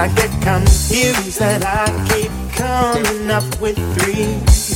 I get confused and I keep long enough with three.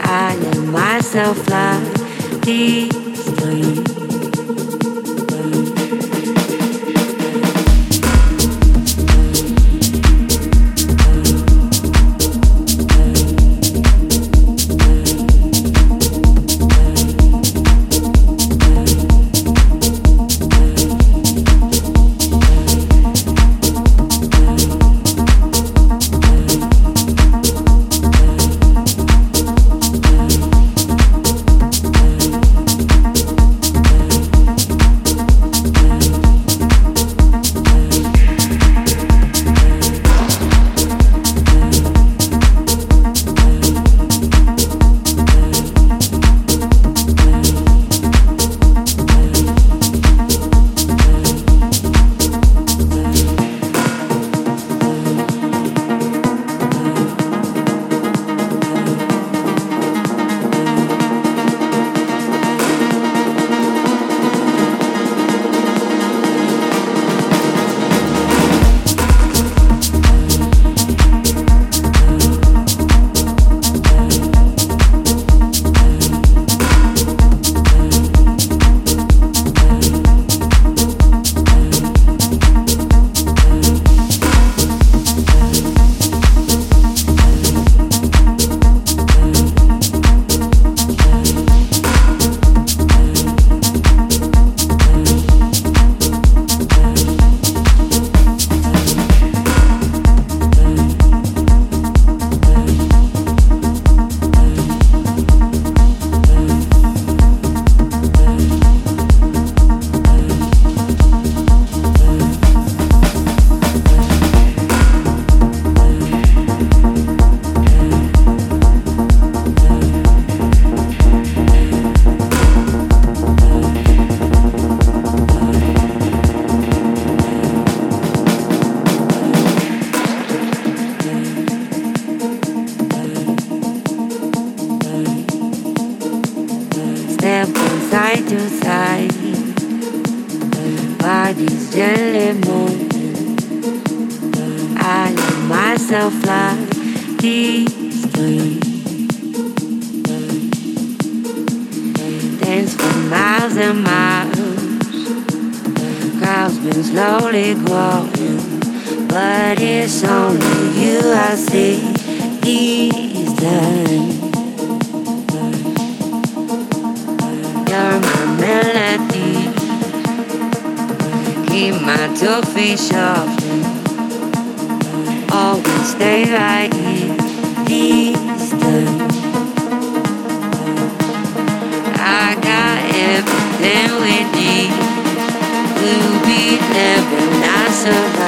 I let myself fly I let myself fly deeply. Dance for miles and miles. Crowd's been slowly growing, but it's only you I see these times. be my two feet soft. Always stay right here, Eastern. I got everything we need We'll be every night.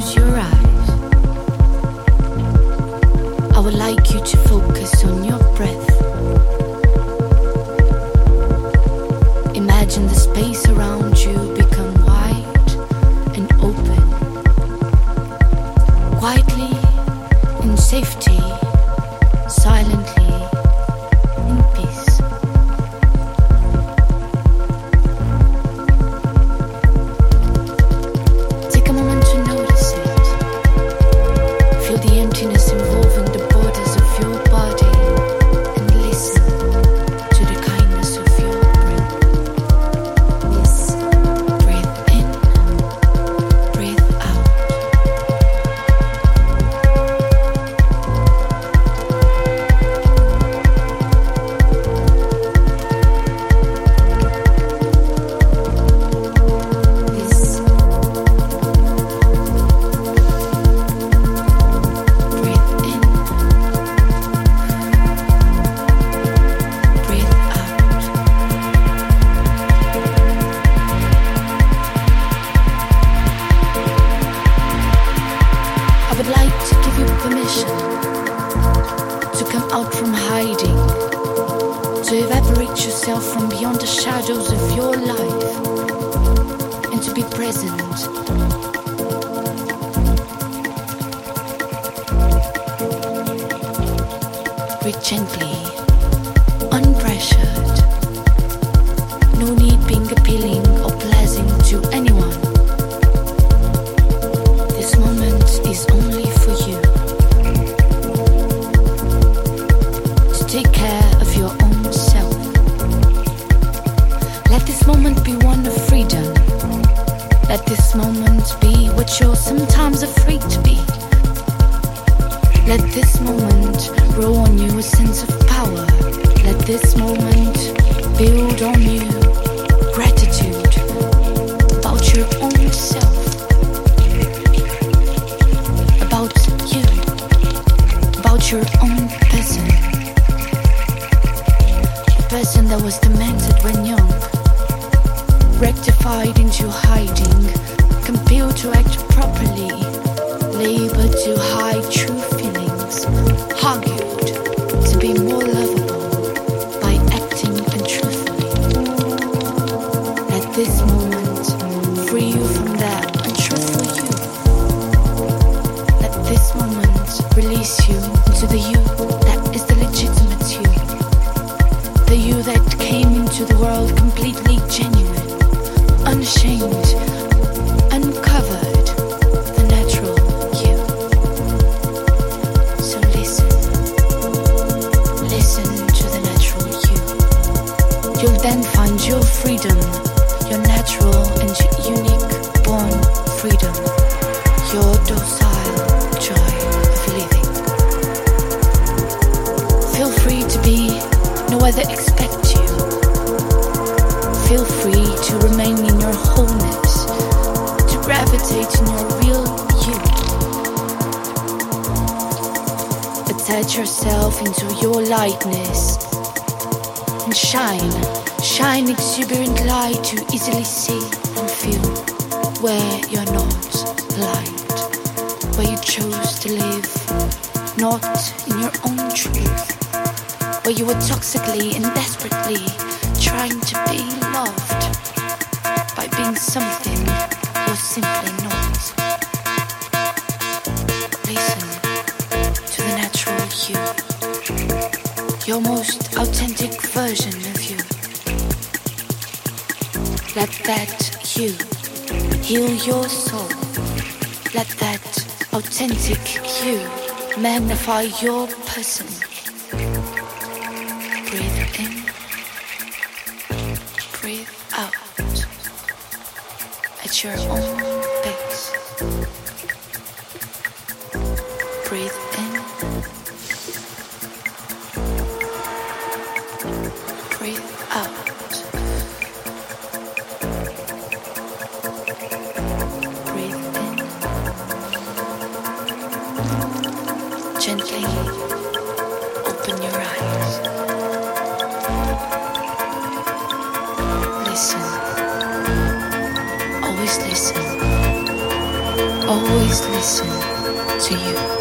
Peacefully. This moment is only for you. that was demented when young, rectified into hiding, compelled to act properly, labored to hide true feelings, hugging. yourself into your lightness and shine, shine exuberant light to easily see and feel where you're not light, where you chose to live, not in your own truth, where you were toxically and desperately trying to be your soul. Let that authentic you magnify your person. gently open your eyes. Listen, always listen, always listen to you.